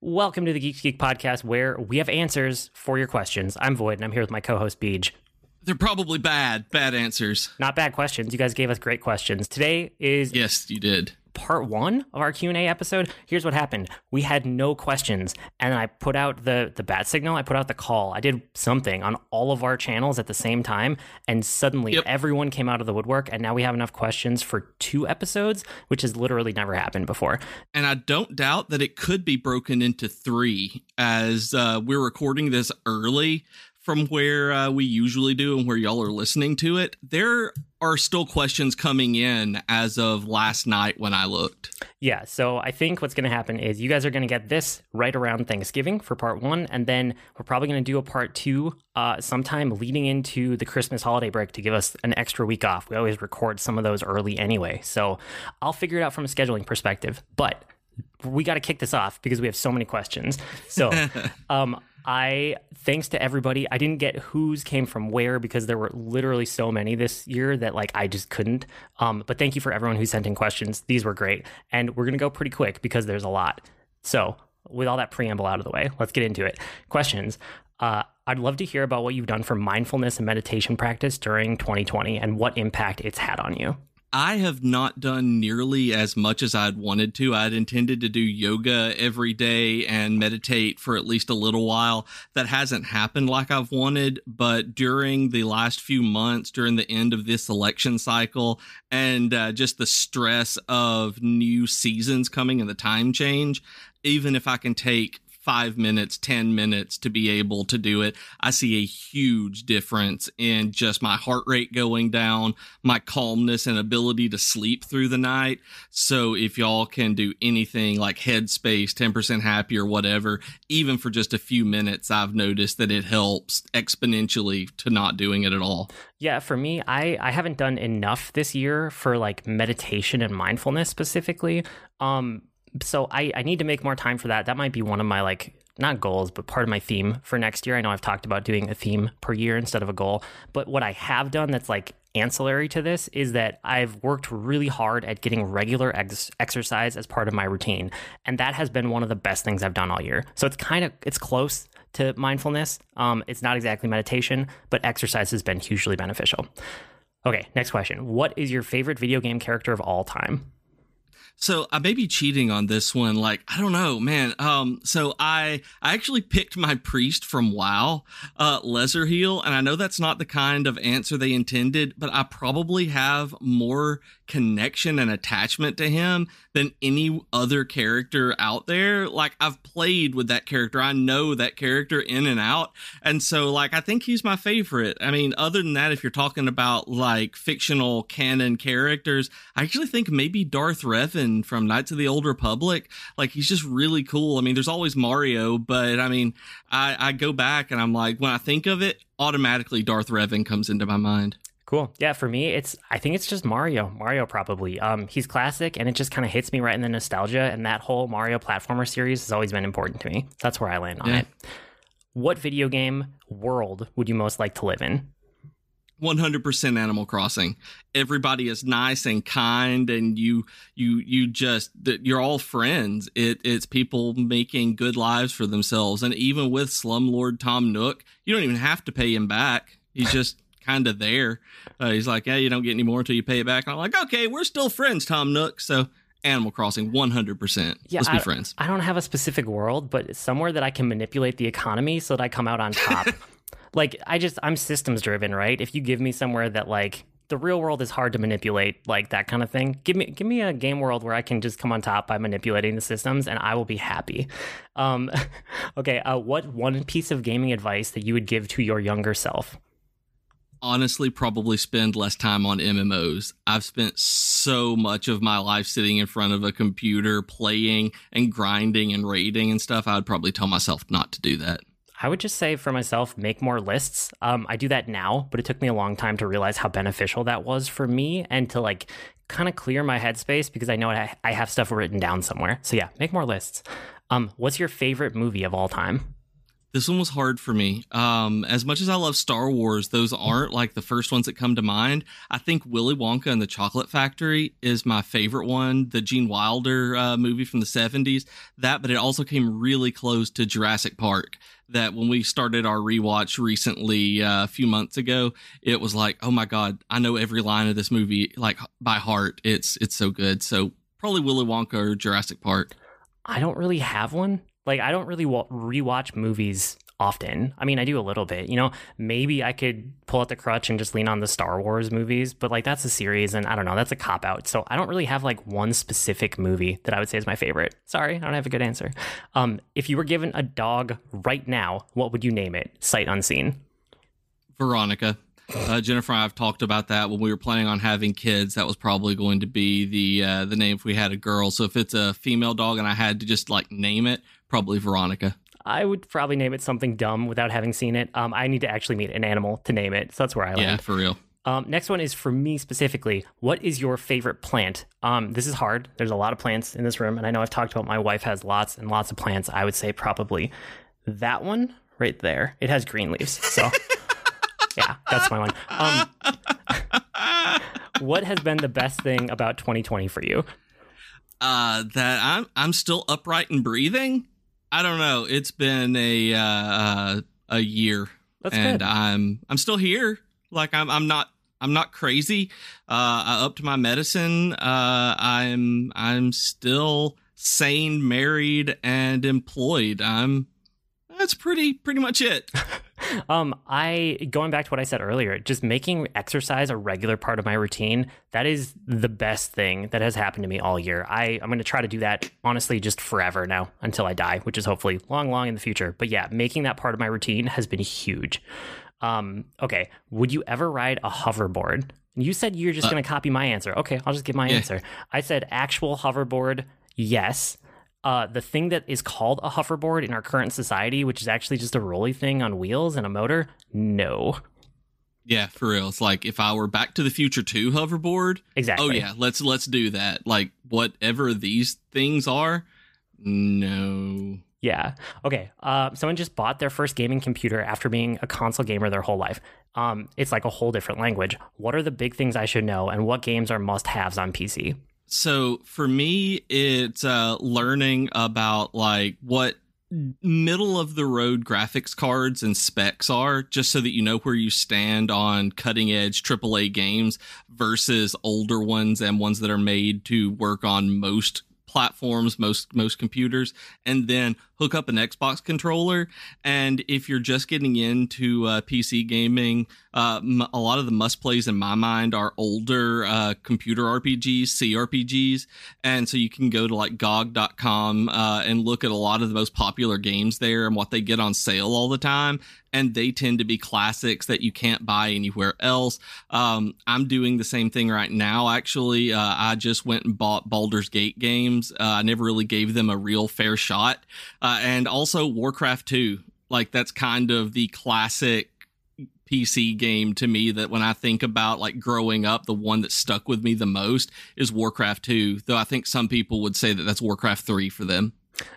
Welcome to the Geeks Geek podcast, where we have answers for your questions. I'm Void, and I'm here with my co-host Beej. They're probably bad, bad answers. Not bad questions. You guys gave us great questions. Today is Yes, you did. Part one of our Q and A episode. Here's what happened: we had no questions, and I put out the the bat signal. I put out the call. I did something on all of our channels at the same time, and suddenly Yep. everyone came out of the woodwork. And now we have enough questions for two episodes, which has literally never happened before. And I don't doubt that it could be broken into three as uh, we're recording this early from where uh, we usually do and where y'all are listening to it. There are still questions coming in as of last night when I looked. Yeah, so I think what's going to happen is you guys are going to get this right around Thanksgiving for part one, and then we're probably going to do a part two uh, sometime leading into the Christmas holiday break to give us an extra week off. We always record some of those early anyway, so I'll figure it out from a scheduling perspective. But we got to kick this off because we have so many questions. So, um, I thanks to everybody. I didn't get whose came from where because there were literally so many this year that like I just couldn't. Um, but thank you for everyone who sent in questions. These were great, and we're gonna go pretty quick because there's a lot. So, with all that preamble out of the way, let's get into it. Questions. Uh, I'd love to hear about what you've done for mindfulness and meditation practice during 2020 and what impact it's had on you. I have not done nearly as much as I'd wanted to. I'd intended to do yoga every day and meditate for at least a little while. That hasn't happened like I've wanted, but during the last few months, during the end of this election cycle, and uh, just the stress of new seasons coming and the time change, even if I can take five minutes, 10 minutes to be able to do it, I see a huge difference in just my heart rate going down, my calmness and ability to sleep through the night. So if y'all can do anything like headspace, 10% happy or whatever, even for just a few minutes, I've noticed that it helps exponentially to not doing it at all. Yeah, for me, I, I haven't done enough this year for like meditation and mindfulness specifically. Um, so I, I need to make more time for that. That might be one of my like not goals, but part of my theme for next year. I know I've talked about doing a theme per year instead of a goal. But what I have done that's like ancillary to this is that I've worked really hard at getting regular ex- exercise as part of my routine. And that has been one of the best things I've done all year. So it's kind of it's close to mindfulness. Um, it's not exactly meditation, but exercise has been hugely beneficial. Okay, next question. What is your favorite video game character of all time? So I may be cheating on this one. Like, I don't know, man. Um, so I, I actually picked my priest from WoW, uh, Leatherheal. And I know that's not the kind of answer they intended, but I probably have more connection and attachment to him than any other character out there. Like I've played with that character. I know that character in and out. And so like, I think he's my favorite. I mean, other than that, if you're talking about like fictional canon characters, I actually think maybe Darth Revan from Knights of the Old Republic. Like he's just really cool. I mean, there's always Mario, but I mean, I, I go back and I'm like, when I think of it, automatically Darth Revan comes into my mind. Cool. Yeah, for me, it's I think it's just Mario. Mario probably. Um, he's classic, and it just kind of hits me right in the nostalgia. And that whole Mario platformer series has always been important to me. That's where I land on Yeah. it. What video game world would you most like to live in? 100% animal crossing everybody is nice and kind and you you you just that you're all friends it it's people making good lives for themselves and even with slumlord tom nook you don't even have to pay him back he's just kind of there uh, he's like yeah you don't get any more until you pay it back and i'm like okay we're still friends tom nook so animal crossing 100% Yeah, let's be I- friends I don't have a specific world, but somewhere that I can manipulate the economy so that I come out on top. like I just I'm systems driven, right? If you give me somewhere that like the real world is hard to manipulate, like that kind of thing. Give me give me a game world where I can just come on top by manipulating the systems, and I will be happy. Um, okay, uh, what one piece of gaming advice that you would give to your younger self? Honestly probably spend less time on MMOs. I've spent so much of my life sitting in front of a computer playing and grinding and raiding and stuff. I would probably tell myself not to do that. I would just say for myself, make more lists. Um, I do that now, but it took me a long time to realize how beneficial that was for me and to like kind of clear my headspace because I know I, I have stuff written down somewhere. So yeah, make more lists. Um, what's your favorite movie of all time? This one was hard for me. Um, as much as I love Star Wars, those aren't like the first ones that come to mind. I think Willy Wonka and the Chocolate Factory is my favorite one, the Gene Wilder uh, movie from the 70s. That, but it also came really close to Jurassic Park. That when we started our rewatch recently uh, a few months ago, it was like, oh my God, I know every line of this movie like by heart. It's it's so good. So probably Willy Wonka or Jurassic Park. I don't really have one. Like I don't really rewatch movies often. I mean, I do a little bit. You know, maybe I could pull out the crutch and just lean on the Star Wars movies, but like that's a series and I don't know, that's a cop out. So I don't really have like one specific movie that I would say is my favorite. Sorry, I don't have a good answer. Um, if you were given a dog right now, what would you name it? Sight unseen. Veronica. Uh, Jennifer and I have talked about that when we were planning on having kids. That was probably going to be the uh, the name if we had a girl. So if it's a female dog and I had to just like name it, probably Veronica. I would probably name it something dumb without having seen it. Um, I need to actually meet an animal to name it, so that's where I land. Yeah, for real. Um, next one is for me specifically. What is your favorite plant? Um, this is hard. There's a lot of plants in this room, and I know I've talked about my wife has lots and lots of plants. I would say probably that one right there. It has green leaves, so yeah, that's my one. Um, what has been the best thing about 2020 for you? Uh, that I'm I'm still upright and breathing. I don't know. It's been a uh, uh a year, That's and good. I'm I'm still here. Like I'm I'm not I'm not crazy. Uh, I upped my medicine. Uh, I'm I'm still sane, married, and employed. I'm that's pretty pretty much it. um, I going back to what I said earlier, just making exercise a regular part of my routine. That is the best thing that has happened to me all year. I I'm going to try to do that honestly just forever now until I die, which is hopefully long, long in the future. But yeah, making that part of my routine has been huge. Um, okay, would you ever ride a hoverboard? You said you're just uh, going to copy my answer. Okay, I'll just give my yeah. answer. I said actual hoverboard, yes uh, the thing that is called a hoverboard in our current society, which is actually just a rolly thing on wheels and a motor, no. Yeah, for real. It's like if I were Back to the Future 2 hoverboard. Exactly. Oh yeah, let's let's do that. Like whatever these things are, no. Yeah. Okay. Uh, someone just bought their first gaming computer after being a console gamer their whole life. Um, it's like a whole different language. What are the big things I should know, and what games are must haves on PC? So for me, it's uh, learning about like what middle of the road graphics cards and specs are just so that you know where you stand on cutting edge AAA games versus older ones and ones that are made to work on most platforms, most most computers, and then hook up an Xbox controller. And if you're just getting into uh, PC gaming, uh, m- a lot of the must plays in my mind are older uh, computer RPGs, CRPGs, and so you can go to like GOG.com uh, and look at a lot of the most popular games there and what they get on sale all the time and they tend to be classics that you can't buy anywhere else. Um, I'm doing the same thing right now. Actually, uh, I just went and bought Baldur's Gate games. Uh, I never really gave them a real fair shot, uh, and also Warcraft 2. Like that's kind of the classic PC game to me that when I think about like growing up, the one that stuck with me the most is Warcraft 2. Though I think some people would say that that's Warcraft 3 for them.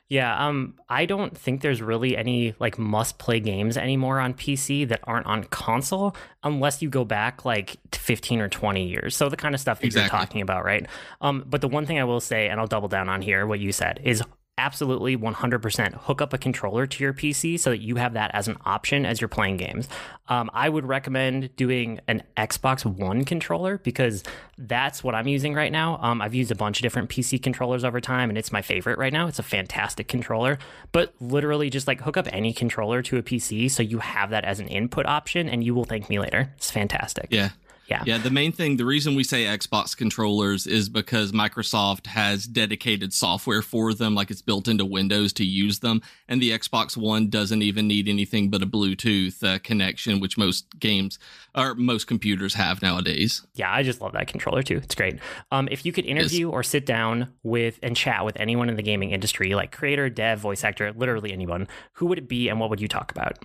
Yeah, um, I don't think there's really any like must play games anymore on PC that aren't on console, unless you go back like 15 or 20 years. So the kind of stuff that exactly. you're talking about, right? Um, but the one thing I will say, and I'll double down on here, what you said is absolutely 100% hook up a controller to your PC so that you have that as an option as you're playing games. Um, I would recommend doing an Xbox One controller because that's what I'm using right now. Um, I've used a bunch of different PC controllers over time and it's my favorite right now. It's a fantastic controller, but literally just like hook up any controller to a PC so you have that as an input option and you will thank me later. It's fantastic. Yeah. Yeah. Yeah. The main thing, the reason we say Xbox controllers is because Microsoft has dedicated software for them, like it's built into Windows to use them. And the Xbox One doesn't even need anything but a Bluetooth uh, connection, which most games or most computers have nowadays. Yeah. I just love that controller too. It's great. Um, if you could interview or sit down with and chat with anyone in the gaming industry, like creator, dev, voice actor, literally anyone, who would it be and what would you talk about?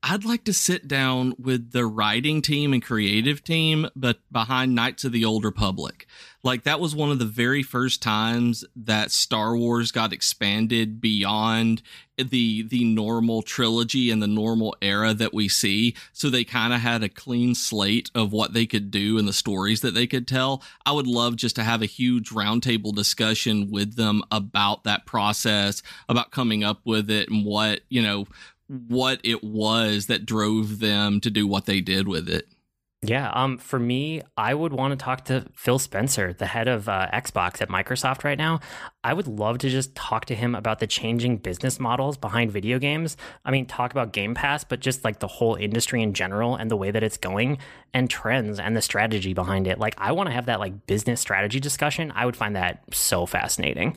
I'd like to sit down with the writing team and creative team, but behind Knights of the Old Republic. Like that was one of the very first times that Star Wars got expanded beyond the the normal trilogy and the normal era that we see so they kind of had a clean slate of what they could do and the stories that they could tell i would love just to have a huge roundtable discussion with them about that process about coming up with it and what you know what it was that drove them to do what they did with it yeah, um, for me, I would want to talk to Phil Spencer, the head of uh, Xbox at Microsoft right now. I would love to just talk to him about the changing business models behind video games. I mean, talk about Game Pass, but just like the whole industry in general and the way that it's going and trends and the strategy behind it. Like, I want to have that like business strategy discussion. I would find that so fascinating.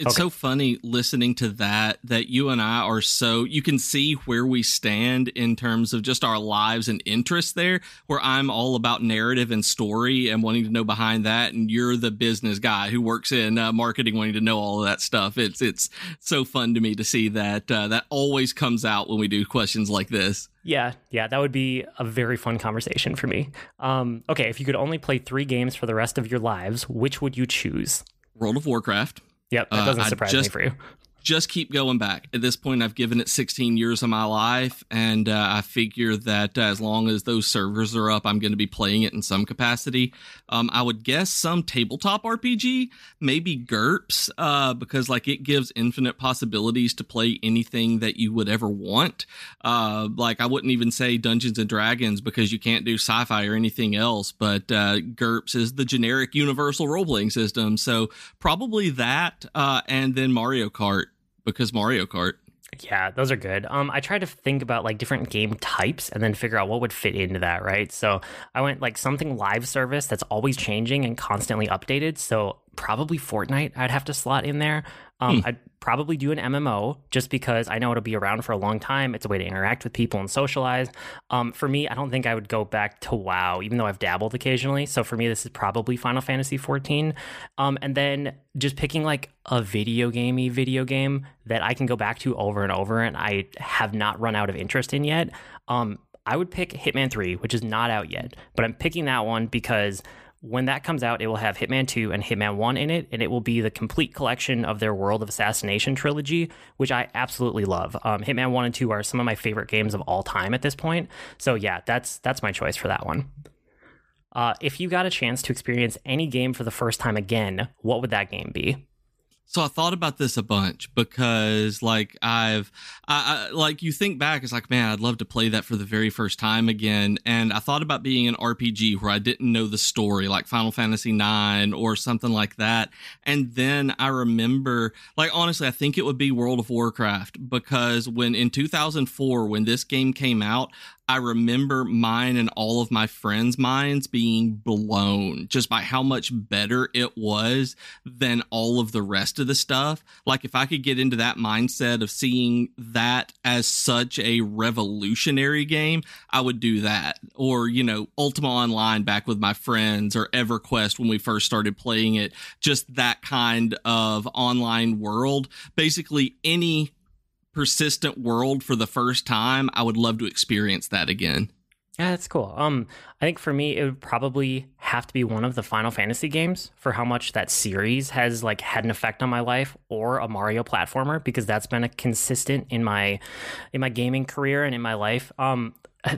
It's okay. so funny listening to that that you and I are so you can see where we stand in terms of just our lives and interests there where I'm all about narrative and story and wanting to know behind that and you're the business guy who works in uh, marketing wanting to know all of that stuff. It's it's so fun to me to see that uh, that always comes out when we do questions like this. Yeah, yeah, that would be a very fun conversation for me. Um, okay, if you could only play 3 games for the rest of your lives, which would you choose? World of Warcraft. Yep, that doesn't uh, surprise just, me for you just keep going back. At this point, I've given it 16 years of my life, and uh, I figure that uh, as long as those servers are up, I'm going to be playing it in some capacity. Um, I would guess some tabletop RPG, maybe GURPS, uh, because like it gives infinite possibilities to play anything that you would ever want. Uh, like I wouldn't even say Dungeons and Dragons because you can't do sci-fi or anything else, but uh, GURPS is the generic universal role-playing system, so probably that, and then Mario Kart because Mario Kart. Yeah, those are good. Um, I tried to think about like different game types and then figure out what would fit into that, right? So I went like something live service that's always changing and constantly updated. So probably Fortnite I'd have to slot in there. Um, hmm. I'd probably do an MMO just because I know it'll be around for a long time. It's a way to interact with people and socialize. Um, for me, I don't think I would go back to WoW, even though I've dabbled occasionally. So for me, this is probably Final Fantasy 14. Um, and then just picking like a video gamey video game that I can go back to over and over and I have not run out of interest in yet. Um, I would pick Hitman 3, which is not out yet, but I'm picking that one because when that comes out, it will have Hitman 2 and Hitman 1 in it, and it will be the complete collection of their World of Assassination trilogy, which I absolutely love. Um, Hitman 1 and 2 are some of my favorite games of all time at this point. So yeah, that's that's my choice for that one. Uh, if you got a chance to experience any game for the first time again, what would that game be? So I thought about this a bunch because, like, I've, I, I, like, you think back, it's like, man, I'd love to play that for the very first time again. And I thought about being an RPG where I didn't know the story, like Final Fantasy IX or something like that. And then I remember, like, honestly, I think it would be World of Warcraft because when in 2004, when this game came out, I remember mine and all of my friends' minds being blown just by how much better it was than all of the rest of the stuff. Like, if I could get into that mindset of seeing that as such a revolutionary game, I would do that. Or, you know, Ultima Online back with my friends or EverQuest when we first started playing it. Just that kind of online world. Basically, any persistent world for the first time, I would love to experience that again. Yeah, that's cool. Um, I think for me, it would probably have to be one of the Final Fantasy games for how much that series has like had an effect on my life, or a Mario platformer because that's been a consistent in my in my gaming career and in my life. Um,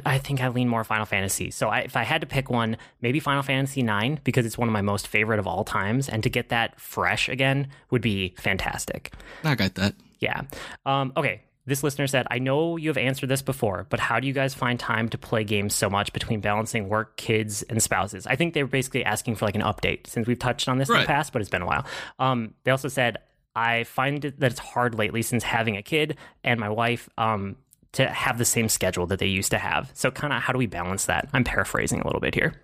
I think I lean more Final Fantasy. So I, if I had to pick one, maybe Final Fantasy IX because it's one of my most favorite of all times, and to get that fresh again would be fantastic. I got that. Yeah. Um, okay. This listener said, I know you have answered this before, but how do you guys find time to play games so much between balancing work, kids, and spouses? I think they were basically asking for like an update since we've touched on this right. in the past, but it's been a while. Um, they also said, I find that it's hard lately since having a kid and my wife um, to have the same schedule that they used to have. So, kind of, how do we balance that? I'm paraphrasing a little bit here.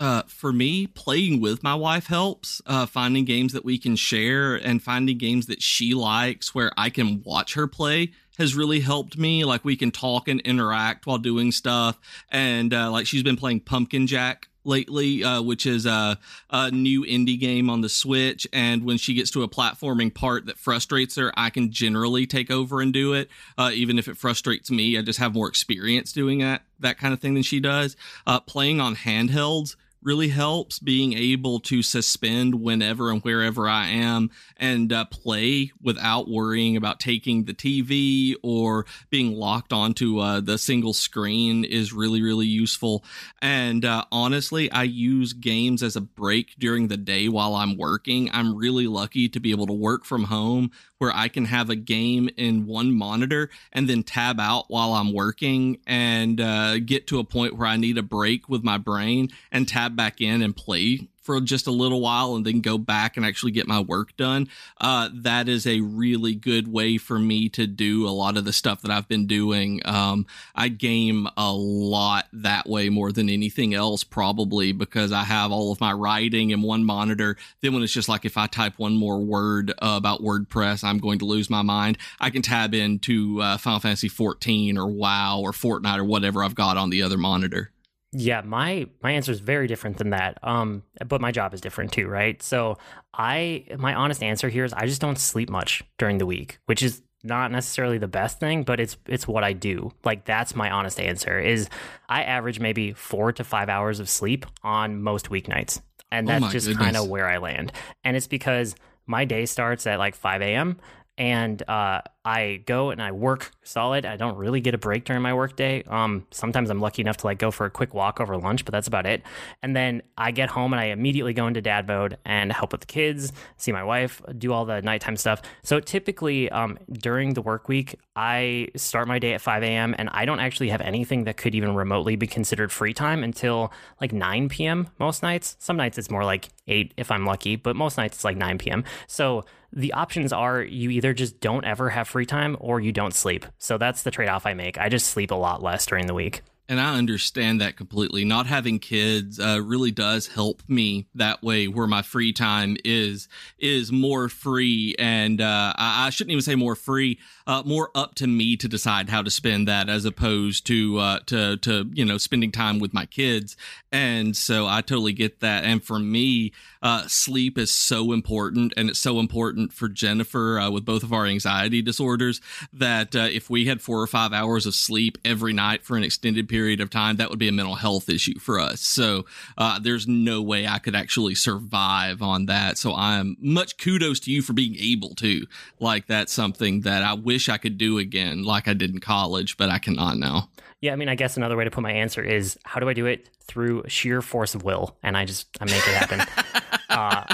Uh, for me, playing with my wife helps. Uh, finding games that we can share and finding games that she likes where I can watch her play has really helped me. Like we can talk and interact while doing stuff. And uh, like she's been playing Pumpkin Jack lately, uh, which is a, a, new indie game on the Switch. And when she gets to a platforming part that frustrates her, I can generally take over and do it. Uh, even if it frustrates me, I just have more experience doing that that kind of thing than she does. Uh, playing on handhelds really helps being able to suspend whenever and wherever I am and uh, play without worrying about taking the TV or being locked onto uh, the single screen is really, really useful. And uh, honestly, I use games as a break during the day while I'm working. I'm really lucky to be able to work from home where I can have a game in one monitor and then tab out while I'm working and uh, get to a point where I need a break with my brain and tab back in and play for just a little while and then go back and actually get my work done. Uh, that is a really good way for me to do a lot of the stuff that I've been doing. Um, I game a lot that way more than anything else, probably because I have all of my writing in one monitor. Then when it's just like if I type one more word uh, about WordPress, I'm going to lose my mind. I can tab into uh, Final Fantasy 14 or WoW or Fortnite or whatever I've got on the other monitor. Yeah, my my answer is very different than that. Um, but my job is different too, right? So I my honest answer here is I just don't sleep much during the week, which is not necessarily the best thing, but it's it's what I do. Like that's my honest answer is I average maybe 4 to 5 hours of sleep on most weeknights. And oh that's oh just kind of where I land. And it's because my day starts at like 5 a.m and uh, I go and I work solid. I don't really get a break during my workday. Um, sometimes I'm lucky enough to like go for a quick walk over lunch, but that's about it. And then I get home and I immediately go into dad mode and help with the kids, see my wife, do all the nighttime stuff. So typically um, during the work week, I start my day at 5 a.m. and I don't actually have anything that could even remotely be considered free time until like 9 p.m. most nights. Some nights it's more like 8 if I'm lucky, but most nights it's like 9 p.m. So the options are you either just don't ever have free time or you don't sleep. So that's the trade off I make. I just sleep a lot less during the week. And I understand that completely. Not having kids uh, really does help me that way, where my free time is is more free, and uh, I, I, shouldn't even say more free, uh, more up to me to decide how to spend that, as opposed to uh, to to you know spending time with my kids. And so I totally get that. And for me, uh, sleep is so important, and it's so important for Jennifer uh, with both of our anxiety disorders that if we had four or five hours of sleep every night for an extended period period of time, that would be a mental health issue for us. So uh, there's no way I could actually survive on that. So I'm much kudos to you for being able to. Like that's something that I wish I could do again, like I did in college, but I cannot now. Yeah, I mean, I guess another way to put my answer is how do I do it through sheer force of will, and I just I make it happen. uh,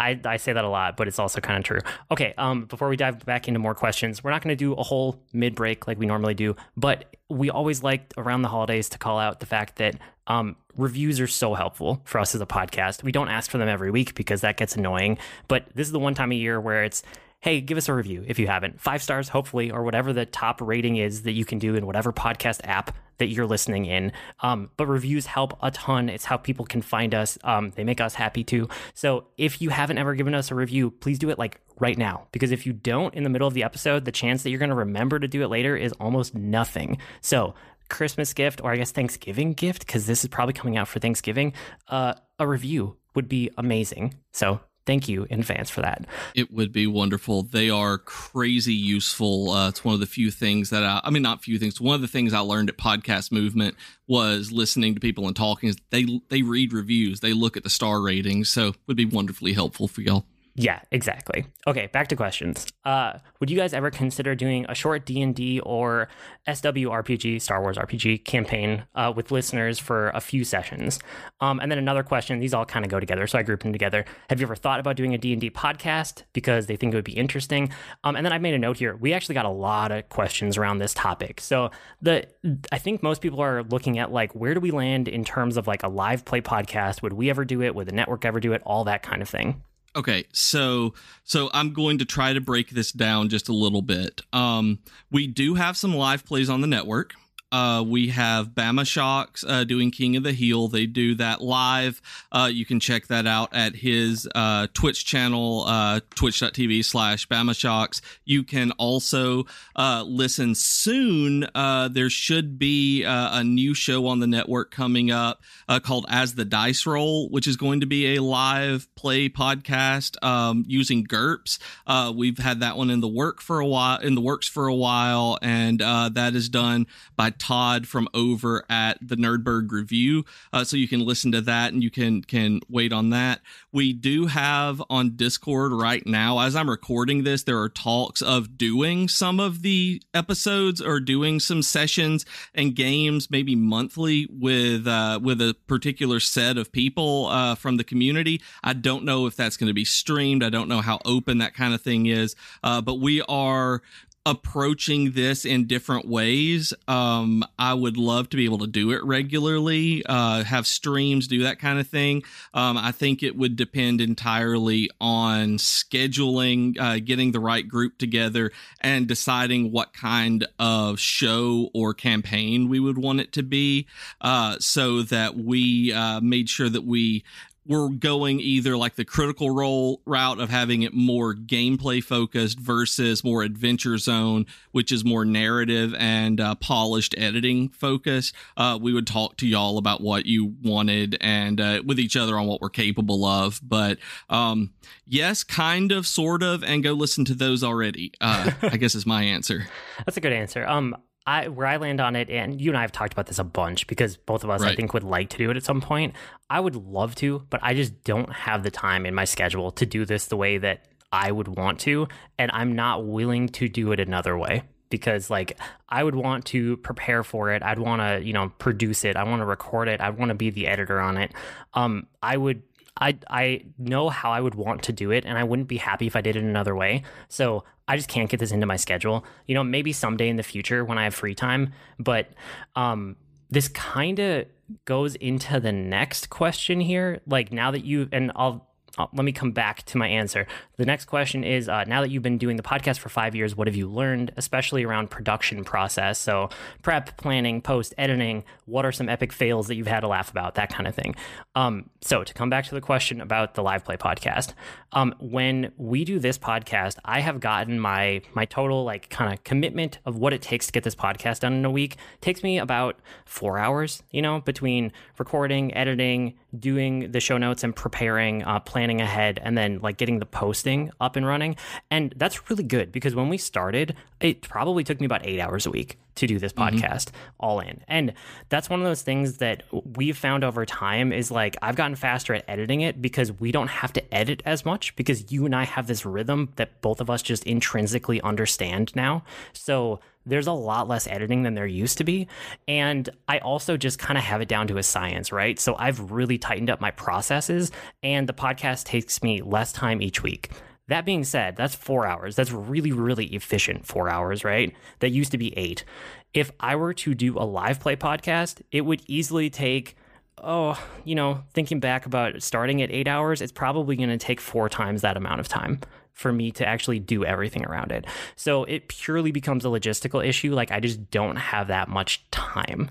I, I say that a lot, but it's also kind of true. Okay, um, before we dive back into more questions, we're not going to do a whole mid break like we normally do, but we always like around the holidays to call out the fact that um, reviews are so helpful for us as a podcast. We don't ask for them every week because that gets annoying, but this is the one time a year where it's hey, give us a review if you haven't. Five stars, hopefully, or whatever the top rating is that you can do in whatever podcast app that you're listening in. Um, but reviews help a ton. It's how people can find us. Um, they make us happy too. So if you haven't ever given us a review, please do it like right now. Because if you don't in the middle of the episode, the chance that you're going to remember to do it later is almost nothing. So Christmas gift, or I guess Thanksgiving gift, because this is probably coming out for Thanksgiving, uh, a review would be amazing. So thank you in advance for that. It would be wonderful. They are crazy useful. Uh, it's one of the few things that I, I mean, not few things. One of the things I learned at Podcast Movement was listening to people and talking. They they read reviews, they look at the star ratings, so would be wonderfully helpful for y'all. Yeah, exactly. Okay, back to questions. Uh, would you guys ever consider doing a short D and D or SWRPG, Star Wars RPG campaign uh, with listeners for a few sessions? Um, and then another question. These all kind of go together, so I group them together. Have you ever thought about doing a D and D podcast because they think it would be interesting? Um, and then I made a note here. We actually got a lot of questions around this topic. So the I think most people are looking at like where do we land in terms of like a live play podcast? Would we ever do it? Would the network ever do it? All that kind of thing. Okay, so so I'm going to try to break this down just a little bit. Um, we do have some live plays on the network. Uh, we have Bama Shocks uh, doing King of the Heel. They do that live. Uh, you can check that out at his uh, Twitch channel, uh, twitch.tv slash Bama Shocks. You can also uh, listen soon. there should be a new show on the network coming up called As the Dice Roll, which is going to be a live play podcast um, using GURPS. we've had that one in the work for a while, in the works for a while, and that is done by Todd from over at the Nerdberg Review, uh, so you can listen to that and you can can wait on that. We do have on Discord right now, as I'm recording this, there are talks of doing some of the episodes or doing some sessions and games, maybe monthly with uh, with a particular set of people uh, from the community. I don't know if that's going to be streamed. I don't know how open that kind of thing is, uh, but we are approaching this in different ways. Um, I would love to be able to do it regularly, uh, have streams, do that kind of thing. Um, I think it would depend entirely on scheduling, uh, getting the right group together, and deciding what kind of show or campaign we would want it to be, uh, so that we uh, made sure that we we're going either like the critical role route of having it more gameplay focused versus more adventure zone which is more narrative and uh, polished editing focused uh, we would talk to y'all about what you wanted and uh, with each other on what we're capable of. But um, yes kind of sort of and go listen to those already uh, i guess is my answer. That's a good answer. Um I where I land on it, and you and I have talked about this a bunch because both of us, right. I think, would like to do it at some point. I would love to, but I just don't have the time in my schedule to do this the way that I would want to, and I'm not willing to do it another way because like I would want to prepare for it. I'd want to, you know, produce it. I want to record it. I want to be the editor on it. Um I would I I know how I would want to do it and I wouldn't be happy if I did it another way. So I just can't get this into my schedule. You know, maybe someday in the future when I have free time, but um, this kind of goes into the next question here. Like now that you and I'll uh, let me come back to my answer. The next question is uh, now that you've been doing the podcast for five years, what have you learned, especially around production process? So, prep, planning, post, editing. What are some epic fails that you've had to laugh about? That kind of thing. Um, so, to come back to the question about the live play podcast, um, when we do this podcast, I have gotten my my total like kind of commitment of what it takes to get this podcast done in a week. It takes me about four hours, you know, between recording, editing, doing the show notes, and preparing, uh, planning ahead and then like getting the posting up and running. And that's really good because when we started, it probably took me about eight hours a week to do this mm-hmm. podcast all in. And that's one of those things that we've found over time is like I've gotten faster at editing it because we don't have to edit as much because you and I have this rhythm that both of us just intrinsically understand now. So there's a lot less editing than there used to be. And I also just kind of have it down to a science, right? So I've really tightened up my processes, and the podcast takes me less time each week. That being said, that's four hours. That's really, really efficient four hours, right? That used to be eight. If I were to do a live play podcast, it would easily take oh, you know, thinking back about starting at eight hours, it's probably going to take four times that amount of time for me to actually do everything around it. So it purely becomes a logistical issue. Like I just don't have that much time.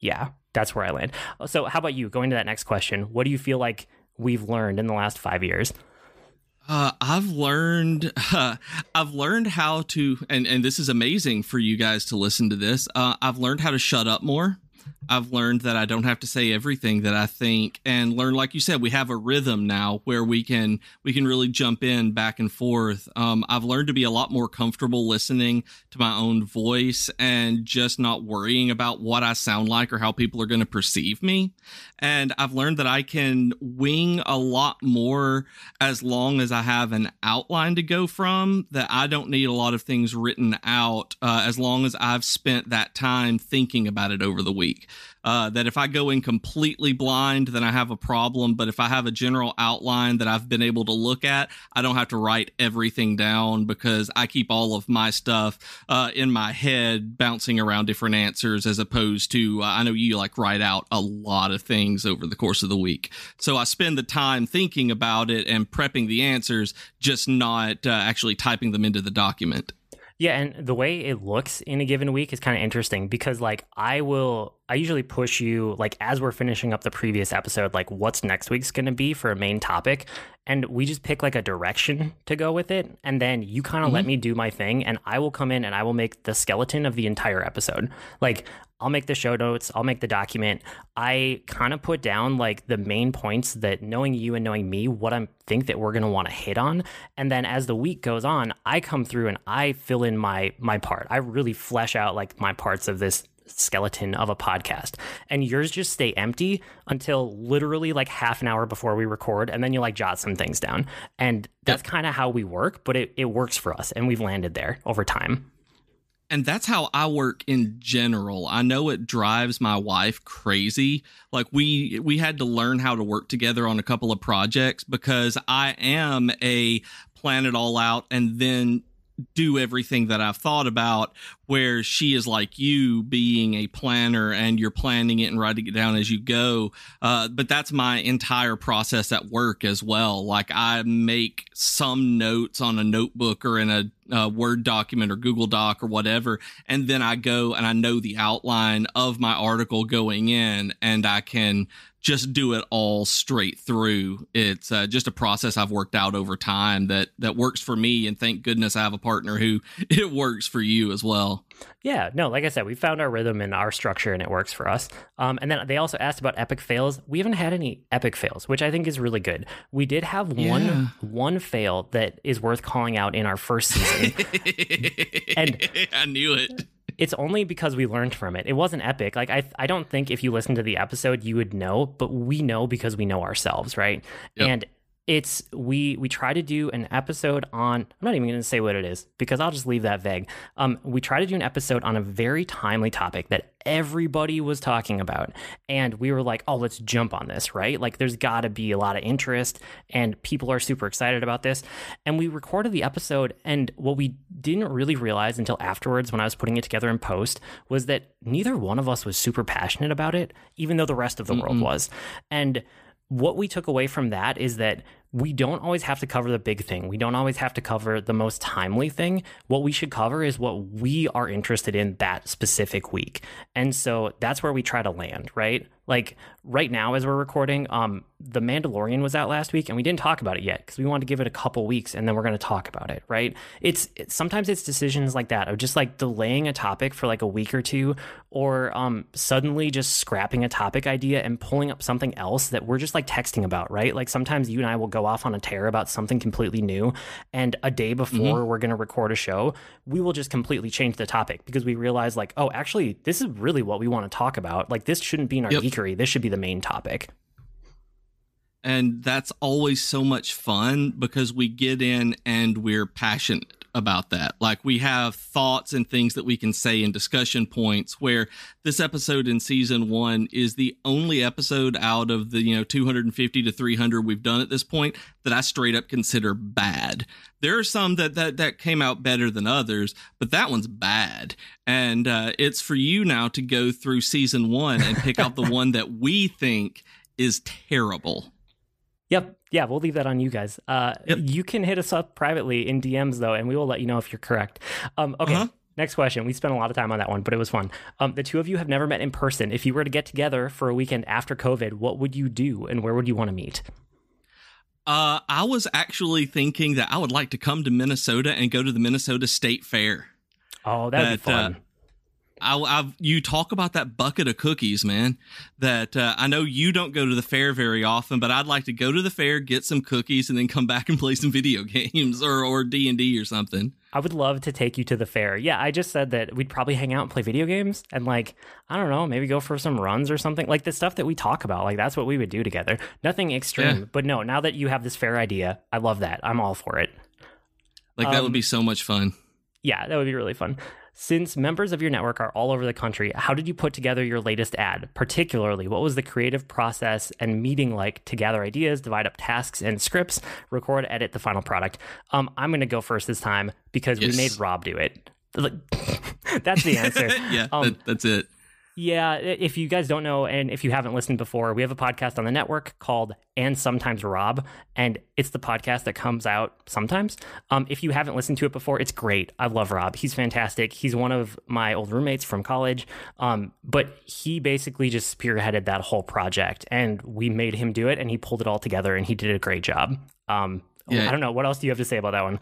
Yeah, that's where I land. So how about you? Going to that next question, what do you feel like we've learned in the last five years? Uh, I've learned uh, I've learned how to and and this is amazing for you guys to listen to this. Uh, I've learned how to shut up more. I've learned that I don't have to say everything that I think and learn like you said we have a rhythm now where we can we can really jump in back and forth. Um, I've learned to be a lot more comfortable listening to my own voice and just not worrying about what I sound like or how people are going to perceive me. And I've learned that I can wing a lot more as long as I have an outline to go from that I don't need a lot of things written out uh, as long as I've spent that time thinking about it over the week. Uh, that if I go in completely blind, then I have a problem. But if I have a general outline that I've been able to look at, I don't have to write everything down because I keep all of my stuff uh, in my head, bouncing around different answers, as opposed to uh, I know you like write out a lot of things over the course of the week. So I spend the time thinking about it and prepping the answers, just not uh, actually typing them into the document. Yeah, and the way it looks in a given week is kind of interesting because like I will I usually push you like as we're finishing up the previous episode like what's next week's going to be for a main topic and we just pick like a direction to go with it and then you kind of mm-hmm. let me do my thing and I will come in and I will make the skeleton of the entire episode. Like I'll make the show notes, I'll make the document. I kind of put down like the main points that knowing you and knowing me, what I think that we're going to want to hit on. And then as the week goes on, I come through and I fill in my my part. I really flesh out like my parts of this skeleton of a podcast. And yours just stay empty until literally like half an hour before we record. And then you like jot some things down. And that's kind of how we work, but it, it works for us. And we've landed there over time and that's how I work in general. I know it drives my wife crazy. Like we we had to learn how to work together on a couple of projects because I am a plan it all out and then do everything that I've thought about, where she is like you being a planner and you're planning it and writing it down as you go. Uh, but that's my entire process at work as well. Like I make some notes on a notebook or in a, Word document or Google Doc or whatever. And then I go and I know the outline of my article going in and I can just do it all straight through. It's uh, just a process I've worked out over time that that works for me, and thank goodness I have a partner who it works for you as well. Yeah, no, like I said, we found our rhythm and our structure, and it works for us. Um, and then they also asked about epic fails. We haven't had any epic fails, which I think is really good. We did have yeah. one one fail that is worth calling out in our first season, and I knew it it's only because we learned from it. It wasn't epic. Like I I don't think if you listen to the episode you would know, but we know because we know ourselves, right? Yep. And it's we we try to do an episode on i'm not even going to say what it is because i'll just leave that vague. Um, we try to do an episode on a very timely topic that everybody was talking about. And we were like oh let's jump on this right? Like there's got to be a lot of interest and people are super excited about this. And we recorded the episode and what we didn't really realize until afterwards when i was putting it together in post was that neither one of us was super passionate about it even though the rest of the mm world was. And what we took away from that is that we don't always have to cover the big thing. We don't always have to cover the most timely thing. What we should cover is what we are interested in that specific week. And so that's where we try to land, right? Like right now, as we're recording, um, The Mandalorian was out last week, and we didn't talk about it yet because we wanted to give it a couple weeks, and then we're going to talk about it, right? It's it, sometimes it's decisions like that of just like delaying a topic for like a week or two, or um, suddenly just scrapping a topic idea and pulling up something else that we're just like texting about, right? Like sometimes you and I will go off on a tear about something completely new, and a day before mm-hmm. we're going to record a show, we will just completely change the topic because we realize like, oh, actually, this is really what we want to talk about. Like this shouldn't be in our yep this should be the main topic. And that's always so much fun because we get in and we're passionate about that. Like we have thoughts and things that we can say in discussion points where this episode in season 1 is the only episode out of the, you know, 250 to 300 we've done at this point that I straight up consider bad. There are some that that that came out better than others, but that one's bad. And uh, it's for you now to go through season 1 and pick out the one that we think is terrible. Yep. Yeah, we'll leave that on you guys. Uh, yep. You can hit us up privately in DMs though, and we will let you know if you're correct. Um, okay. Uh-huh. Next question. We spent a lot of time on that one, but it was fun. Um, the two of you have never met in person. If you were to get together for a weekend after COVID, what would you do, and where would you want to meet? Uh, I was actually thinking that I would like to come to Minnesota and go to the Minnesota State Fair. Oh, that'd that, be fun. Uh, I, I've, you talk about that bucket of cookies, man. That uh, I know you don't go to the fair very often, but I'd like to go to the fair, get some cookies, and then come back and play some video games or or D and D or something. I would love to take you to the fair. Yeah, I just said that we'd probably hang out and play video games, and like I don't know, maybe go for some runs or something. Like the stuff that we talk about, like that's what we would do together. Nothing extreme, yeah. but no. Now that you have this fair idea, I love that. I'm all for it. Like that um, would be so much fun. Yeah, that would be really fun. Since members of your network are all over the country, how did you put together your latest ad? Particularly, what was the creative process and meeting like to gather ideas, divide up tasks and scripts, record, edit the final product? Um, I'm going to go first this time because yes. we made Rob do it. that's the answer. yeah, um, that, that's it. Yeah, if you guys don't know, and if you haven't listened before, we have a podcast on the network called And Sometimes Rob, and it's the podcast that comes out sometimes. Um, if you haven't listened to it before, it's great. I love Rob. He's fantastic. He's one of my old roommates from college, um, but he basically just spearheaded that whole project, and we made him do it, and he pulled it all together, and he did a great job. Um, yeah. I don't know. What else do you have to say about that one?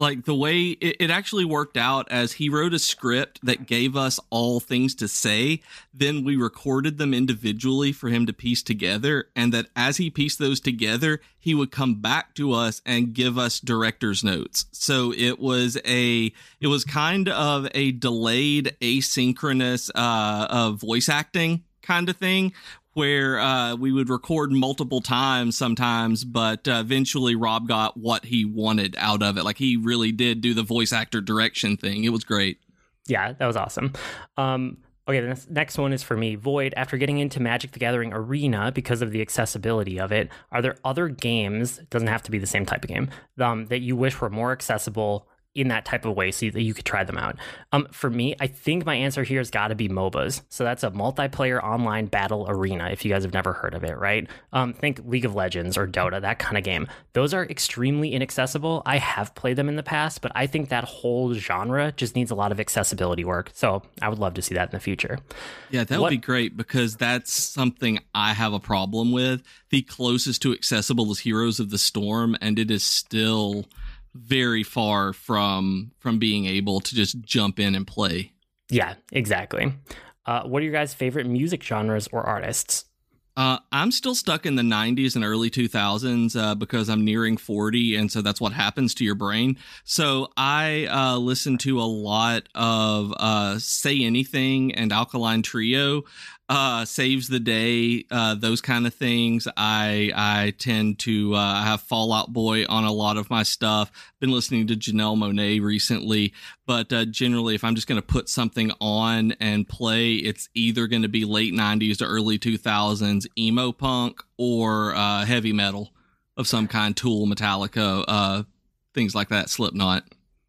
Like the way it, it, actually worked out as he wrote a script that gave us all things to say then we recorded them individually for him to piece together and that as he pieced those together he would come back to us and give us director's notes. So it was a it was kind of a delayed asynchronous uh, uh voice acting kind of thing where uh, we would record multiple times sometimes, but uh, eventually Rob got what he wanted out of it. Like he really did do the voice actor direction thing. It was great. Yeah, that was awesome. Um, okay, the next one is for me. Void, after getting into Magic the Gathering Arena because of the accessibility of it, are there other games, doesn't have to be the same type of game, um, that you wish were more accessible in that type of way so that you could try them out. Um, for me, I think my answer here has got to be MOBAs. So that's a multiplayer online battle arena, if you guys have never heard of it, right? Um, think League of Legends or Dota, that kind of game. Those are extremely inaccessible. I have played them in the past, but I think that whole genre just needs a lot of accessibility work. So I would love to see that in the future. Yeah, that would be great because that's something I have a problem with. The closest to accessible is Heroes of the Storm, and it is still very far from from being able to just jump in and play. Yeah, exactly. Uh, what are your guys' favorite music genres or artists? Uh, I'm still stuck in the 90s and early 2000s uh, because I'm nearing 40, and so that's what happens to your brain. So I uh, listen to a lot of uh, Say Anything and Alkaline Trio uh, saves the day, uh, those kind of things. I I tend to uh, I have Fall Out Boy on a lot of my stuff. Been listening to Janelle Monáe recently, but uh, generally, if I'm just going to put something on and play, it's either going to be late '90s to early 2000s emo punk or uh, heavy metal of some kind, Tool, Metallica, uh, things like that, Slipknot.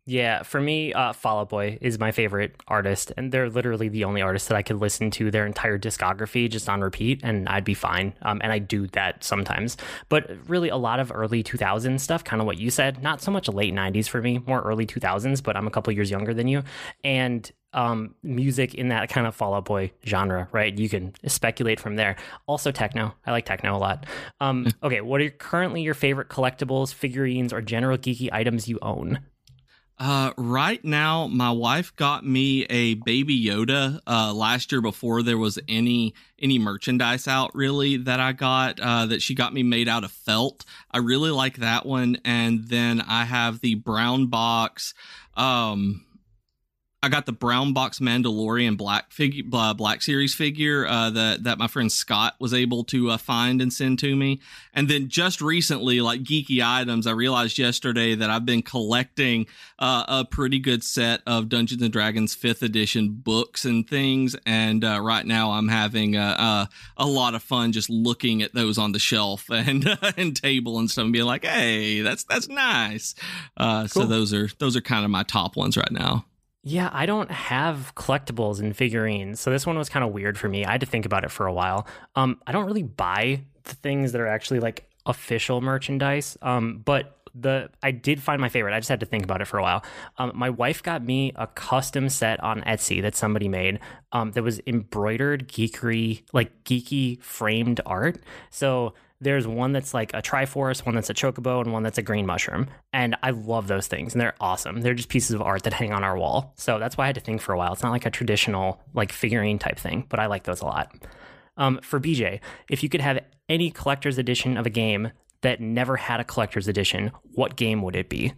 Yeah, for me, uh, Fall Out Boy is my favorite artist, and they're literally the only artist that I could listen to their entire discography just on repeat, and I'd be fine. Um, and I do that sometimes, but really a lot of early 2000s stuff, kind of what you said. Not so much late 90s for me, more early 2000s, but I'm a couple years younger than you, and um, music in that kind of Fall Out Boy genre, right? You can speculate from there. Also, techno. I like techno a lot. Um, hmm. okay, what are currently your favorite collectibles, figurines, or general geeky items you own? Uh, right now, my wife got me a baby Yoda uh, last year before there was any any merchandise out really that I got uh, that she got me made out of felt. I really like that one, and then I have the brown box. Um, I got the brown box Mandalorian Black figure, uh, Black Series figure uh, that that my friend Scott was able to uh, find and send to me. And then just recently, like geeky items, I realized yesterday that I've been collecting uh, a pretty good set of Dungeons and Dragons Fifth Edition books and things. And uh, right now, I'm having a, a, a lot of fun just looking at those on the shelf and and table and stuff, and being like, "Hey, that's that's nice." Uh, cool. So those are those are kind of my top ones right now. Yeah, I don't have collectibles and figurines, so this one was kind of weird for me. I had to think about it for a while. Um, I don't really buy the things that are actually like official merchandise. Um, but the I did find my favorite. I just had to think about it for a while. Um, my wife got me a custom set on Etsy that somebody made um, that was embroidered geekery, like geeky framed art. So there's one that's like a Triforce, one that's a Chocobo, and one that's a green mushroom. And I love those things, and they're awesome. They're just pieces of art that hang on our wall. So that's why I had to think for a while. It's not like a traditional like figurine type thing, but I like those a lot. Um, for BJ, if you could have any collector's edition of a game that never had a collector's edition, what game would it be?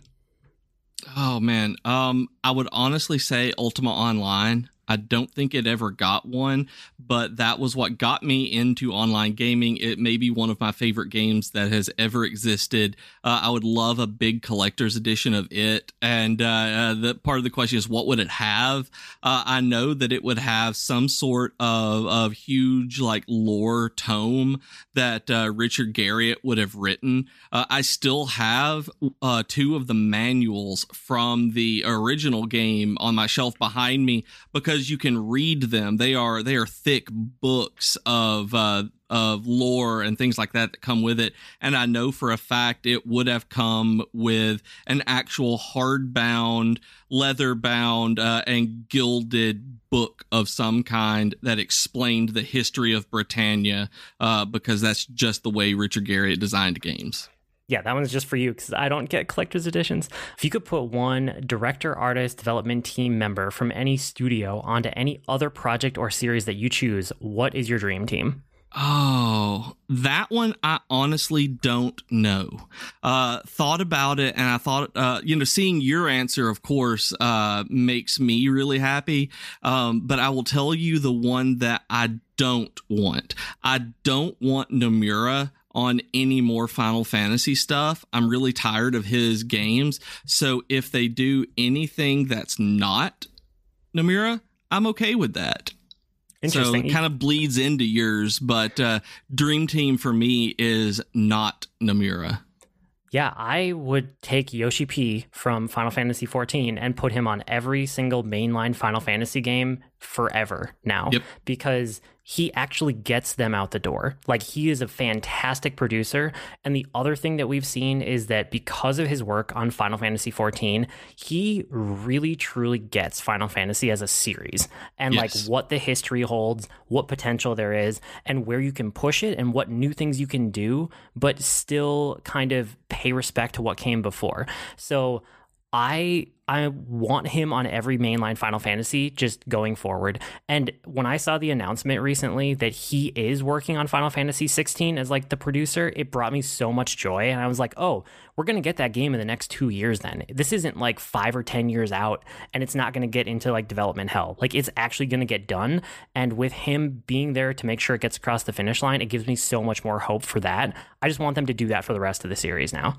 Oh man, um, I would honestly say Ultima Online. I don't think it ever got one, but that was what got me into online gaming. It may be one of my favorite games that has ever existed. Uh, I would love a big collector's edition of it. And uh, uh, the part of the question is, what would it have? Uh, I know that it would have some sort of, of huge like lore tome that uh, Richard Garriott would have written. Uh, I still have two of the manuals from the original game on my shelf behind me because because you can read them. They are they are thick books of uh, of lore and things like that that come with it. And I know for a fact it would have come with an actual hardbound, leather bound, uh, and gilded book of some kind that explained the history of Britannia, uh, because that's just the way Richard Garriott designed games. Yeah, that one's just for you because I don't get collector's editions. If you could put one director, artist, development team member from any studio onto any other project or series that you choose, what is your dream team? Oh, that one I honestly don't know. Uh, thought about it, and I thought, uh, you know, seeing your answer, of course, uh, makes me really happy. Um, but I will tell you the one that I don't want. I don't want Nomura on any more Final Fantasy stuff. I'm really tired of his games. So if they do anything that's not Nomura, I'm okay with that. So it kind of bleeds into yours, but uh, Dream Team for me is not Nomura. Yeah, I would take Yoshi P from Final Fantasy XIV and put him on every single mainline Final Fantasy game forever now yep. because he actually gets them out the door. Like he is a fantastic producer. And the other thing that we've seen is that because of his work on Final Fantasy XIV, he really truly gets Final Fantasy as a series and yes. like what the history holds, what potential there is, and where you can push it and what new things you can do, but still kind of pay respect to what came before. So I I want him on every mainline Final Fantasy just going forward. And when I saw the announcement recently that he is working on Final Fantasy 16 as like the producer, it brought me so much joy. And I was like, oh, we're going to get that game in the next two years then. This isn't like five or 10 years out and it's not going to get into like development hell. Like it's actually going to get done. And with him being there to make sure it gets across the finish line, it gives me so much more hope for that. I just want them to do that for the rest of the series now.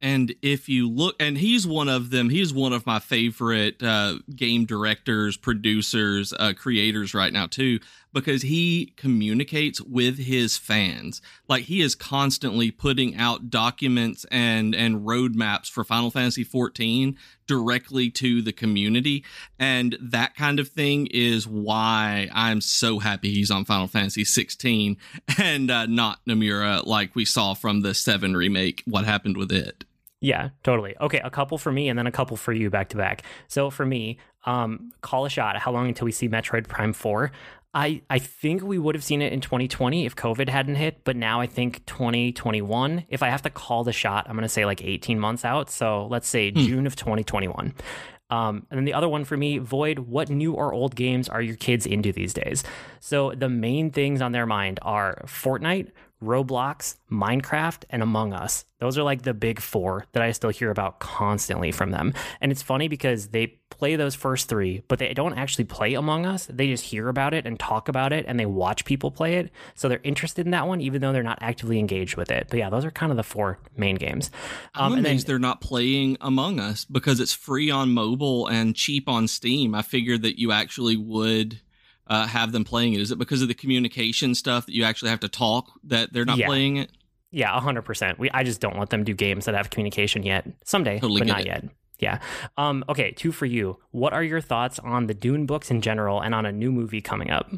And if you look, and he's one of them, he's one of my favorite uh, game directors, producers, uh, creators right now, too, because he communicates with his fans. Like he is constantly putting out documents and, and roadmaps for Final Fantasy 14 directly to the community. And that kind of thing is why I'm so happy he's on Final Fantasy 16 and uh, not Nomura, like we saw from the 7 remake, what happened with it. Yeah, totally. Okay, a couple for me and then a couple for you back to back. So for me, um, call a shot. How long until we see Metroid Prime 4? I, I think we would have seen it in 2020 if COVID hadn't hit, but now I think 2021. If I have to call the shot, I'm going to say like 18 months out. So let's say hmm. June of 2021. Um, and then the other one for me, Void, what new or old games are your kids into these days? So the main things on their mind are Fortnite, Roblox, Minecraft, and Among Us. Those are like the big four that I still hear about constantly from them. And it's funny because they play those first three, but they don't actually play Among Us. They just hear about it and talk about it and they watch people play it. So they're interested in that one, even though they're not actively engaged with it. But yeah, those are kind of the four main games. Um, I'm amazed then, they're not playing Among Us because it's free on mobile and cheap on Steam. I figured that you actually would uh, have them playing it? Is it because of the communication stuff that you actually have to talk that they're not yeah. playing it? Yeah, hundred percent. We I just don't let them do games that have communication yet. Someday, totally but not it. yet. Yeah. Um, okay, two for you. What are your thoughts on the Dune books in general and on a new movie coming up?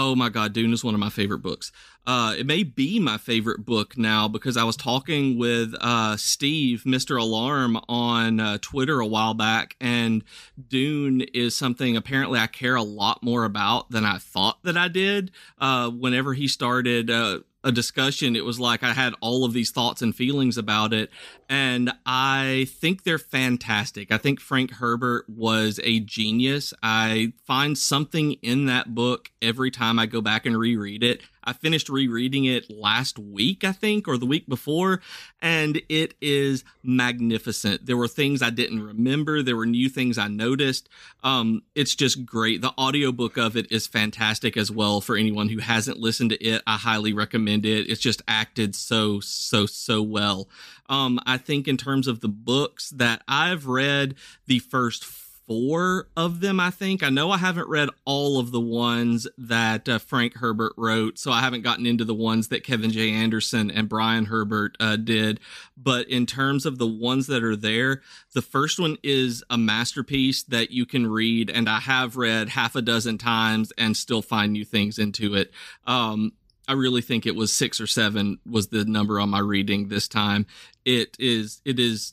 Oh my God, Dune is one of my favorite books. Uh, it may be my favorite book now because I was talking with uh, Steve, Mr. Alarm, on uh, Twitter a while back, and Dune is something apparently I care a lot more about than I thought that I did. Uh, whenever he started uh, a discussion, it was like I had all of these thoughts and feelings about it. And I think they're fantastic. I think Frank Herbert was a genius. I find something in that book every time I go back and reread it. I finished rereading it last week, I think, or the week before, and it is magnificent. There were things I didn't remember, there were new things I noticed. Um, it's just great. The audiobook of it is fantastic as well for anyone who hasn't listened to it. I highly recommend it. It's just acted so, so, so well. Um, I think in terms of the books that I've read, the first four of them, I think. I know I haven't read all of the ones that uh, Frank Herbert wrote, so I haven't gotten into the ones that Kevin J. Anderson and Brian Herbert uh, did. But in terms of the ones that are there, the first one is a masterpiece that you can read, and I have read half a dozen times and still find new things into it. Um, I really think it was six or seven was the number on my reading this time. It is, it is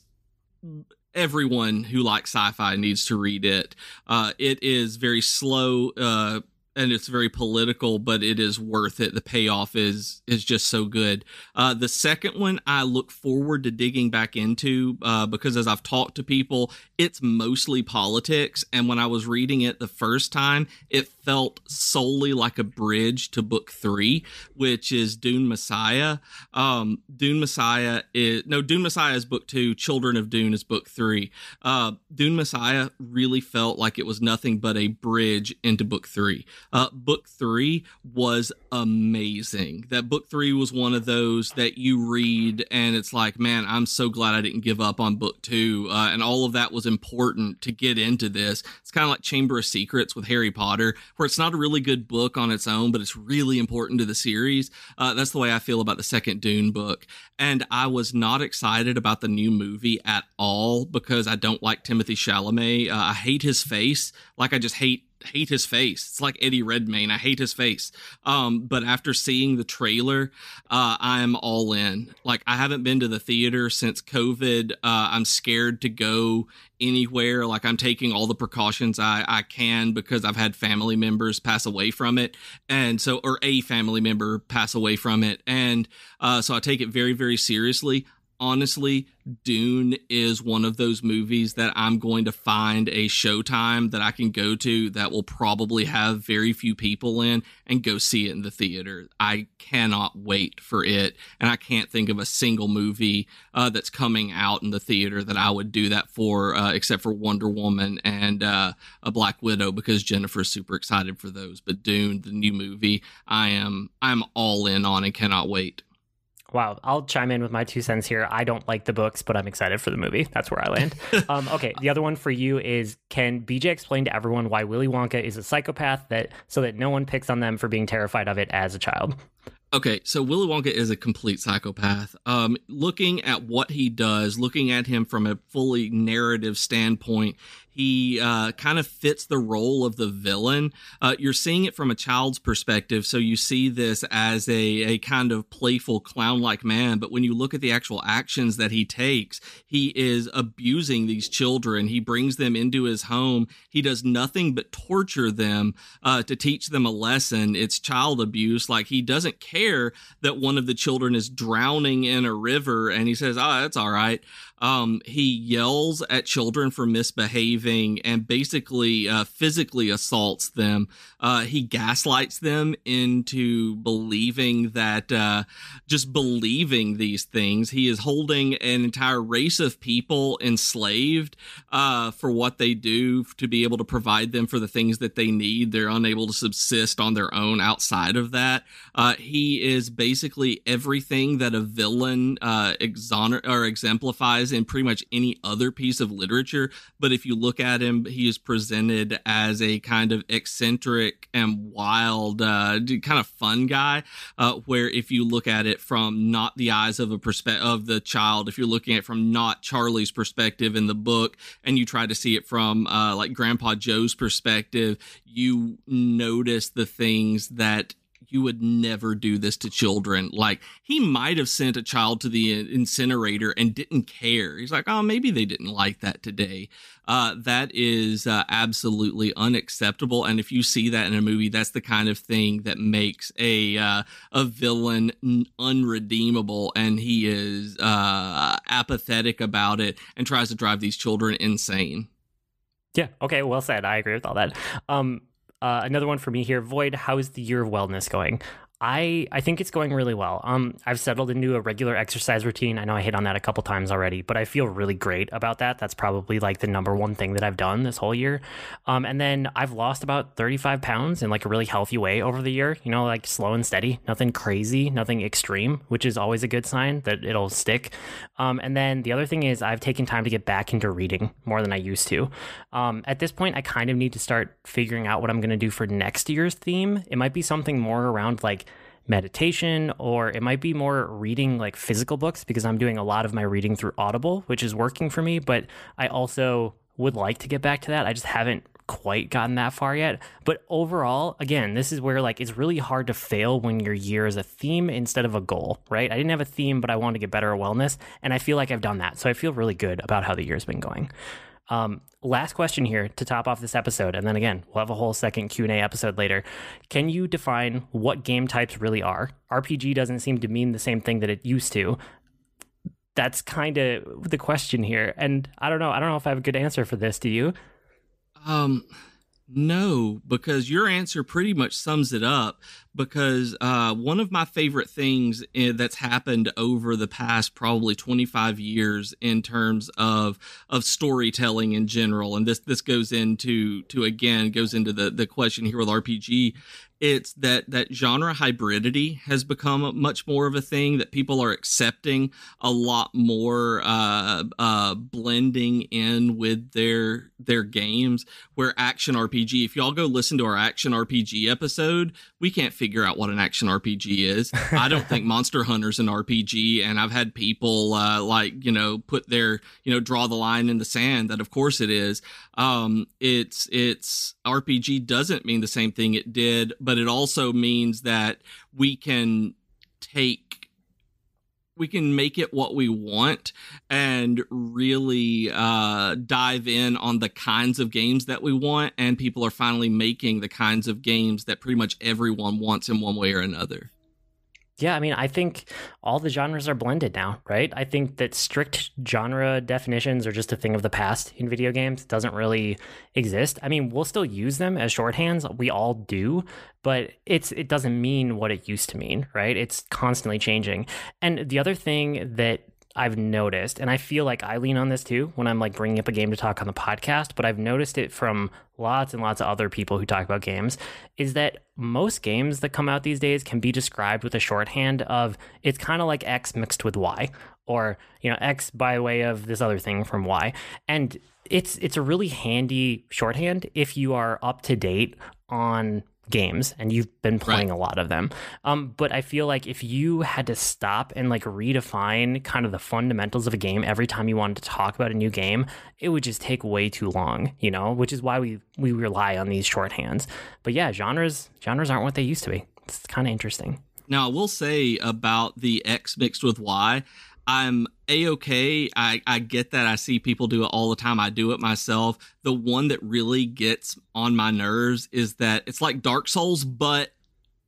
everyone who likes sci-fi needs to read it. Uh, it is very slow. Uh, and it's very political, but it is worth it. The payoff is is just so good. Uh, the second one I look forward to digging back into uh, because as I've talked to people, it's mostly politics. And when I was reading it the first time, it felt solely like a bridge to book three, which is Dune Messiah. Um, Dune Messiah is no Dune Messiah is book two. Children of Dune is book three. Uh, Dune Messiah really felt like it was nothing but a bridge into book three. Uh, book three was amazing. That book three was one of those that you read and it's like, man, I'm so glad I didn't give up on book two. Uh, and all of that was important to get into this. It's kind of like Chamber of Secrets with Harry Potter, where it's not a really good book on its own, but it's really important to the series. Uh, that's the way I feel about the second Dune book. And I was not excited about the new movie at all because I don't like Timothée Chalamet. Uh, I hate his face. Like I just hate hate his face. It's like Eddie Redmayne. I hate his face. Um, but after seeing the trailer, uh, I'm all in. Like I haven't been to the theater since COVID. Uh, I'm scared to go anywhere. Like I'm taking all the precautions I, I can because I've had family members pass away from it. And so, or a family member pass away from it. And uh, so I take it very, very seriously honestly, Dune is one of those movies that I'm going to find a showtime that I can go to that will probably have very few people in and go see it in the theater. I cannot wait for it. And I can't think of a single movie uh, that's coming out in the theater that I would do that for, uh, except for Wonder Woman and uh, a Black Widow because Jennifer's super excited for those. But Dune, the new movie, I am I'm all in on and cannot wait. Wow, I'll chime in with my two cents here. I don't like the books, but I'm excited for the movie. That's where I land. um, okay, the other one for you is: Can BJ explain to everyone why Willy Wonka is a psychopath, that so that no one picks on them for being terrified of it as a child? Okay, so Willy Wonka is a complete psychopath. Um, looking at what he does, looking at him from a fully narrative standpoint, he uh, kind of fits the role of the villain. Uh, you're seeing it from a child's perspective, so you see this as a, a kind of playful clown like man. But when you look at the actual actions that he takes, he is abusing these children. He brings them into his home. He does nothing but torture them uh, to teach them a lesson. It's child abuse. Like he doesn't care that one of the children is drowning in a river, and he says, "Oh, that's all right." Um, he yells at children for misbehaving and basically uh, physically assaults them. Uh, he gaslights them into believing that, uh, just believing these things. He is holding an entire race of people enslaved uh, for what they do to be able to provide them for the things that they need. They're unable to subsist on their own outside of that. Uh, he is basically everything that a villain uh, exoner- or exemplifies in pretty much any other piece of literature. But if you look at him, he is presented as a kind of eccentric and wild, uh, kind of fun guy. Uh, where if you look at it from not the eyes of a perspective of the child, if you're looking at it from not Charlie's perspective in the book, and you try to see it from uh, like Grandpa Joe's perspective, you notice the things that you would never do this to children. Like he might have sent a child to the incinerator and didn't care. He's like, oh, maybe they didn't like that today. Uh, that is uh, absolutely unacceptable. And if you see that in a movie, that's the kind of thing that makes a uh, a villain unredeemable. And he is uh, apathetic about it and tries to drive these children insane. Yeah. Okay. Well said. I agree with all that. Um, uh, another one for me here. Void, how's the year of wellness going? I I think it's going really well. Um, I've settled into a regular exercise routine. I know I hit on that a couple times already, but I feel really great about that. That's probably like the number one thing that I've done this whole year. Um, and then I've lost about 35 pounds in like a really healthy way over the year. You know, like slow and steady, nothing crazy, nothing extreme, which is always a good sign that it'll stick. Um, and then the other thing is I've taken time to get back into reading more than I used to. Um, at this point, I kind of need to start figuring out what I'm going to do for next year's theme. It might be something more around like meditation or it might be more reading like physical books because I'm doing a lot of my reading through Audible, which is working for me, but I also would like to get back to that. I just haven't quite gotten that far yet. But overall, again, this is where like it's really hard to fail when your year is a theme instead of a goal, right? I didn't have a theme, but I wanted to get better at wellness, and I feel like I've done that. So I feel really good about how the year's been going. Um, last question here to top off this episode, and then again, we'll have a whole second Q and A episode later. Can you define what game types really are? RPG doesn't seem to mean the same thing that it used to. That's kind of the question here, and I don't know. I don't know if I have a good answer for this. Do you? Um, no, because your answer pretty much sums it up. Because uh, one of my favorite things that's happened over the past probably 25 years in terms of of storytelling in general, and this this goes into to again goes into the the question here with RPG it's that that genre hybridity has become much more of a thing that people are accepting a lot more uh, uh, blending in with their their games where action rpg if y'all go listen to our action rpg episode we can't figure out what an action rpg is. I don't think monster hunter's an rpg and i've had people uh, like you know put their you know draw the line in the sand that of course it is. Um, it's it's rpg doesn't mean the same thing it did but it also means that we can take we can make it what we want and really uh, dive in on the kinds of games that we want and people are finally making the kinds of games that pretty much everyone wants in one way or another yeah, I mean, I think all the genres are blended now, right? I think that strict genre definitions are just a thing of the past in video games. It doesn't really exist. I mean, we'll still use them as shorthands. We all do, but it's it doesn't mean what it used to mean, right? It's constantly changing. And the other thing that I've noticed, and I feel like I lean on this too when I'm like bringing up a game to talk on the podcast, but I've noticed it from lots and lots of other people who talk about games, is that most games that come out these days can be described with a shorthand of it's kind of like X mixed with Y, or you know X by way of this other thing from Y, and it's it's a really handy shorthand if you are up to date on games and you've been playing right. a lot of them. Um, but I feel like if you had to stop and like redefine kind of the fundamentals of a game every time you wanted to talk about a new game, it would just take way too long, you know, which is why we we rely on these shorthands. But yeah, genres genres aren't what they used to be. It's kind of interesting. Now, I will say about the X mixed with Y, I'm a okay. I, I get that. I see people do it all the time. I do it myself. The one that really gets on my nerves is that it's like Dark Souls, but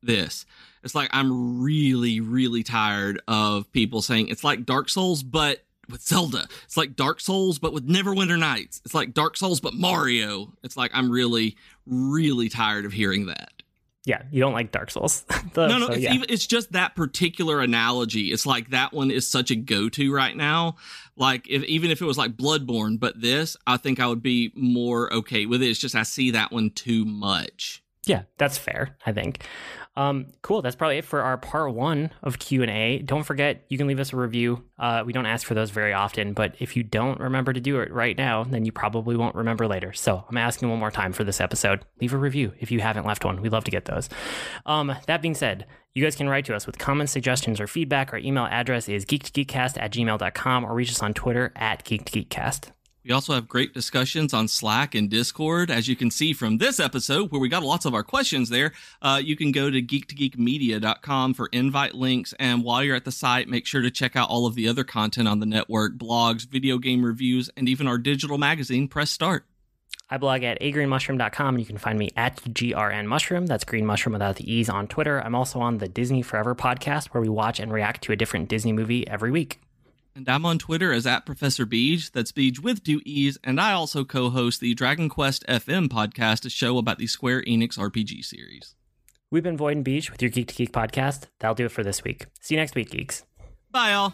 this. It's like I'm really, really tired of people saying it's like Dark Souls, but with Zelda. It's like Dark Souls, but with Neverwinter Nights. It's like Dark Souls, but Mario. It's like I'm really, really tired of hearing that yeah, you don't like Dark Souls. the, no, no, so, it's, yeah. even, it's just that particular analogy. It's like that one is such a go-to right now. Like if even if it was like Bloodborne, but this, I think I would be more okay with it. It's just I see that one too much. Yeah, that's fair. I think. Um, cool. That's probably it for our part one of Q and A. Don't forget, you can leave us a review. Uh, we don't ask for those very often, but if you don't remember to do it right now, then you probably won't remember later. So I'm asking one more time for this episode. Leave a review if you haven't left one. We'd love to get those. Um, that being said, you guys can write to us with comments, suggestions, or feedback. Our email address is geek2geekcast at gmail.com or reach us on Twitter at geek2geekcast. We also have great discussions on Slack and Discord. As you can see from this episode, where we got lots of our questions there, uh, you can go to geek2geekmedia.com for invite links. And while you're at the site, make sure to check out all of the other content on the network blogs, video game reviews, and even our digital magazine, Press Start. I blog at agreenmushroom.com and you can find me at GRN Mushroom. That's green mushroom without the E's on Twitter. I'm also on the Disney Forever podcast where we watch and react to a different Disney movie every week. And I'm on Twitter as at Professor Beej. That's Beej with two E's. And I also co host the Dragon Quest FM podcast, a show about the Square Enix RPG series. We've been Void and Beej with your Geek to Geek podcast. That'll do it for this week. See you next week, geeks. Bye, all.